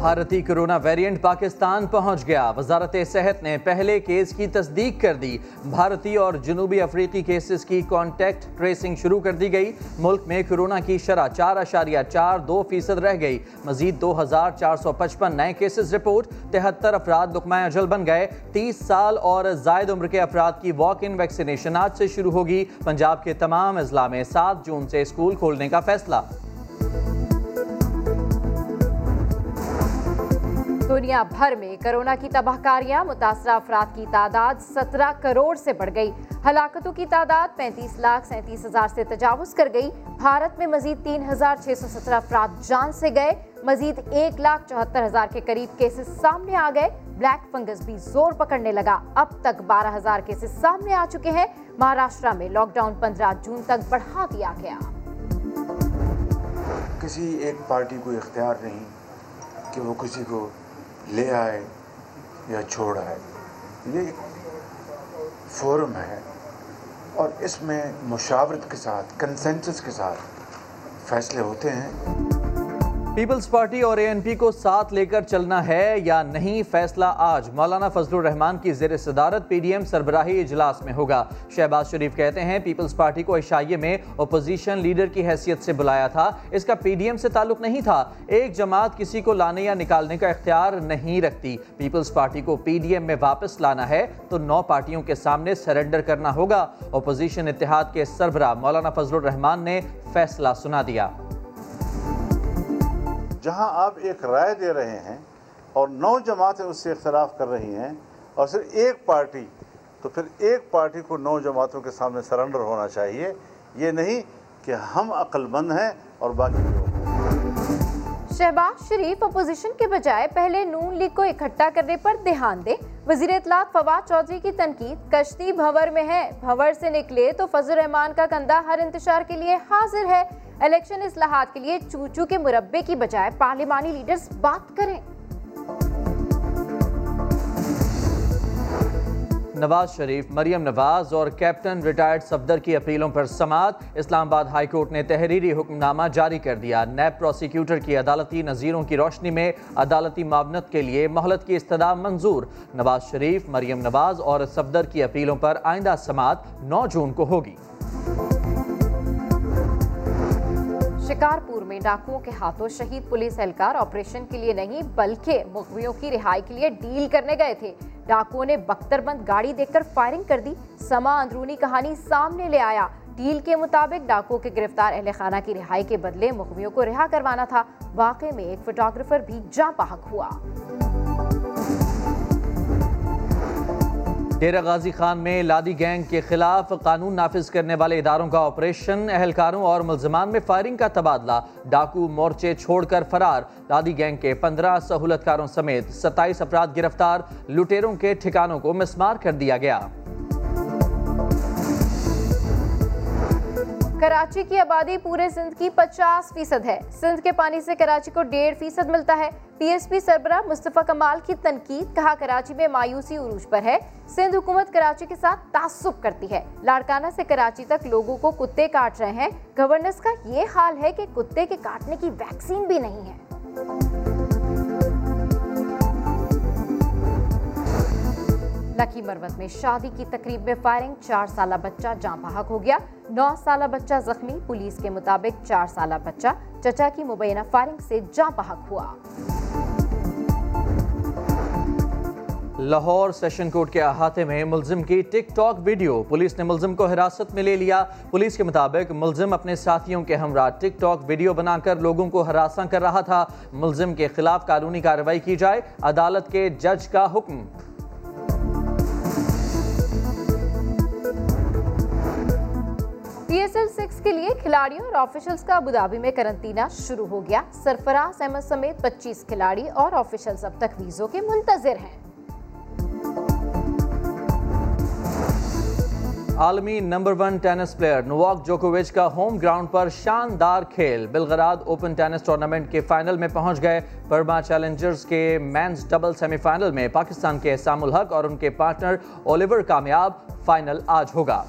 بھارتی corona variant Pakistan پہنچ گیا۔ وزارت صحت نے پہلے کیس کی تصدیق کر دی۔ بھارتی اور جنوبی افریقی کیسز کی کانٹیکٹ ٹریسنگ شروع کر دی گئی۔ ملک میں کرونا کی شرح چار اشاریہ چار دو فیصد رہ گئی۔ مزید دو ہزار چار سو پچپن نئے کیسز رپورٹ۔ تہتر افراد دکمہ اجل بن گئے۔ تیس سال اور زائد عمر کے افراد کی واک ان ویکسینیشن آج سے شروع ہوگی۔ پنجاب کے تمام اضلاع میں سات جون سے اسکول کھولنے کا فیصلہ۔ دنیا بھر میں کرونا کی تباہ کاریاں متاثرہ افراد کی تعداد سترہ کروڑ سے بڑھ گئی۔ ہلاکتوں کی تعداد پینتیس لاکھ سینتیس ہزار سے تجاوز کر گئی۔ بھارت میں مزید تین ہزار چھ سو سترہ افراد جان سے گئے۔ مزید ایک لاکھ چوہتر ہزار کے قریب کیسز سامنے آ گئے۔ بلیک فنگس بھی زور پکڑنے لگا۔ اب تک بارہ ہزار کیسز سامنے آ چکے ہیں۔ مہاراشٹرا میں لاک ڈاؤن پندرہ جون تک بڑھا دیا گیا۔ کسی ایک پارٹی کو اختیار نہیں کہ وہ کسی کو لے آئے یا چھوڑ آئے، یہ ایک فورم ہے۔ اور اس میں مشاورت کے ساتھ کنسنسس کے ساتھ فیصلے ہوتے ہیں۔ پیپلز پارٹی اور اے این پی کو ساتھ لے کر چلنا ہے یا نہیں فیصلہ آج؟ مولانا فضل الرحمان کی زیر صدارت پی ڈی ایم سربراہی اجلاس میں ہوگا۔ شہباز شریف کہتے ہیں پیپلز پارٹی کو عشائیے میں اپوزیشن لیڈر کی حیثیت سے بلایا تھا۔ اس کا پی ڈی ایم سے تعلق نہیں تھا۔ ایک جماعت کسی کو لانے یا نکالنے کا اختیار نہیں رکھتی۔ پیپلز پارٹی کو پی ڈی ایم میں واپس لانا ہے تو نو پارٹیوں کے سامنے سرنڈر کرنا ہوگا۔ اپوزیشن اتحاد کے سربراہ مولانا فضل الرحمان نے فیصلہ سنا دیا۔ جہاں آپ ایک رائے دے رہے ہیں اور نو جماعتیں اس سے اختلاف کر رہی ہیں اور صرف ایک پارٹی، تو پھر ایک پارٹی کو نو جماعتوں کے سامنے سرنڈر ہونا چاہیے۔ یہ نہیں کہ ہم عقل مند ہیں اور باقی لوگ۔ شہباز شریف اپوزیشن کے بجائے پہلے نون لیگ کو اکٹھا کرنے پر دھیان دے وزیر اطلاعات فواد چودھری کی تنقید کشتی بھور میں ہے۔ بھور سے نکلے تو فضل الرحمان کا کندھا ہر انتشار کے لیے حاضر ہے۔ الیکشن اصلاحات کے لیے چوچو کے مربع کی بجائے پارلیمانی لیڈرز بات کریں۔ نواز شریف، مریم نواز اور کیپٹن ریٹائرڈ صفدر کی اپیلوں پر سماعت۔ اسلام آباد ہائی کورٹ نے تحریری حکم نامہ جاری کر دیا۔ نیب پروسیکیوٹر کی عدالتی نظیروں کی روشنی میں عدالتی معاونت کے لیے مہلت کی استدعا منظور۔ نواز شریف، مریم نواز اور صفدر کی اپیلوں پر آئندہ سماعت نو جون کو ہوگی۔ شکارپور میں ڈاکوؤں کے ہاتھوں شہید پولیس اہلکار آپریشن کے لیے نہیں بلکہ مغویوں کی رہائی کے لیے ڈیل کرنے گئے تھے۔ ڈاکوؤں نے بختر بند گاڑی دیکھ کر فائرنگ کر دی۔ سما اندرونی کہانی سامنے لے آیا۔ ڈیل کے مطابق ڈاکو کے گرفتار اہل خانہ کی رہائی کے بدلے مغویوں کو رہا کروانا تھا۔ واقع میں ایک فوٹوگرافر بھی جاں پاہک ہوا۔ ڈیرہ غازی خان میں لادی گینگ کے خلاف قانون نافذ کرنے والے اداروں کا آپریشن، اہلکاروں اور ملزمان میں فائرنگ کا تبادلہ، ڈاکو مورچے چھوڑ کر فرار، لادی گینگ کے پندرہ سہولتکاروں سمیت ستائیس افراد گرفتار لٹیروں کے ٹھکانوں کو مسمار کر دیا گیا۔ کراچی کی آبادی پورے سندھ کی پچاس فیصد ہے۔ سندھ کے پانی سے کراچی کو ڈیڑھ فیصد ملتا ہے۔ پی ایس پی سربراہ مصطفیٰ کمال کی تنقید کہا کراچی میں مایوسی عروج پر ہے۔ سندھ حکومت کراچی کے ساتھ تعصب کرتی ہے۔ لاڑکانہ سے کراچی تک لوگوں کو کتے کاٹ رہے ہیں۔ گورننس کا یہ حال ہے کہ کتے کے کاٹنے کی ویکسین بھی نہیں ہے۔ لکی مروت میں شادی کی تقریب میں فائرنگ، چار سالہ بچہ جاں بحق ہو گیا۔ نو سالہ بچہ زخمی، پولیس کے مطابق چار سالہ بچہ۔ چچا کی مبینہ فائرنگ سے جاں بحق ہوا۔ لاہور سیشن کورٹ کے احاطے میں ملزم کی ٹک ٹاک ویڈیو۔ پولیس نے ملزم کو حراست میں لے لیا۔ پولیس کے مطابق ملزم اپنے ساتھیوں کے ہمراہ ٹک ٹاک ویڈیو بنا کر لوگوں کو ہراساں کر رہا تھا۔ ملزم کے خلاف قانونی کارروائی کی جائے، عدالت کے جج کا حکم۔ ایس ایل سکس کے لیے کھلاڑیوں اور آفیشلز کا ابودابی میں کرنٹینہ شروع ہو گیا۔ سرفراز احمد سمیت پچیس کھلاڑی اور آفیشلز اب تک ویزوں کے منتظر ہیں۔ عالمی number one tennis player Novak جوکووچ کا ہوم گراؤنڈ پر شاندار کھیل۔ بلغراد اوپن ٹینس ٹورنامنٹ کے فائنل میں پہنچ گئے۔ برما چیلنجرز کے مینز ڈبل سیمی فائنل میں پاکستان کے سام الحق اور ان کے پارٹنر اولیور کامیاب فائنل آج ہوگا۔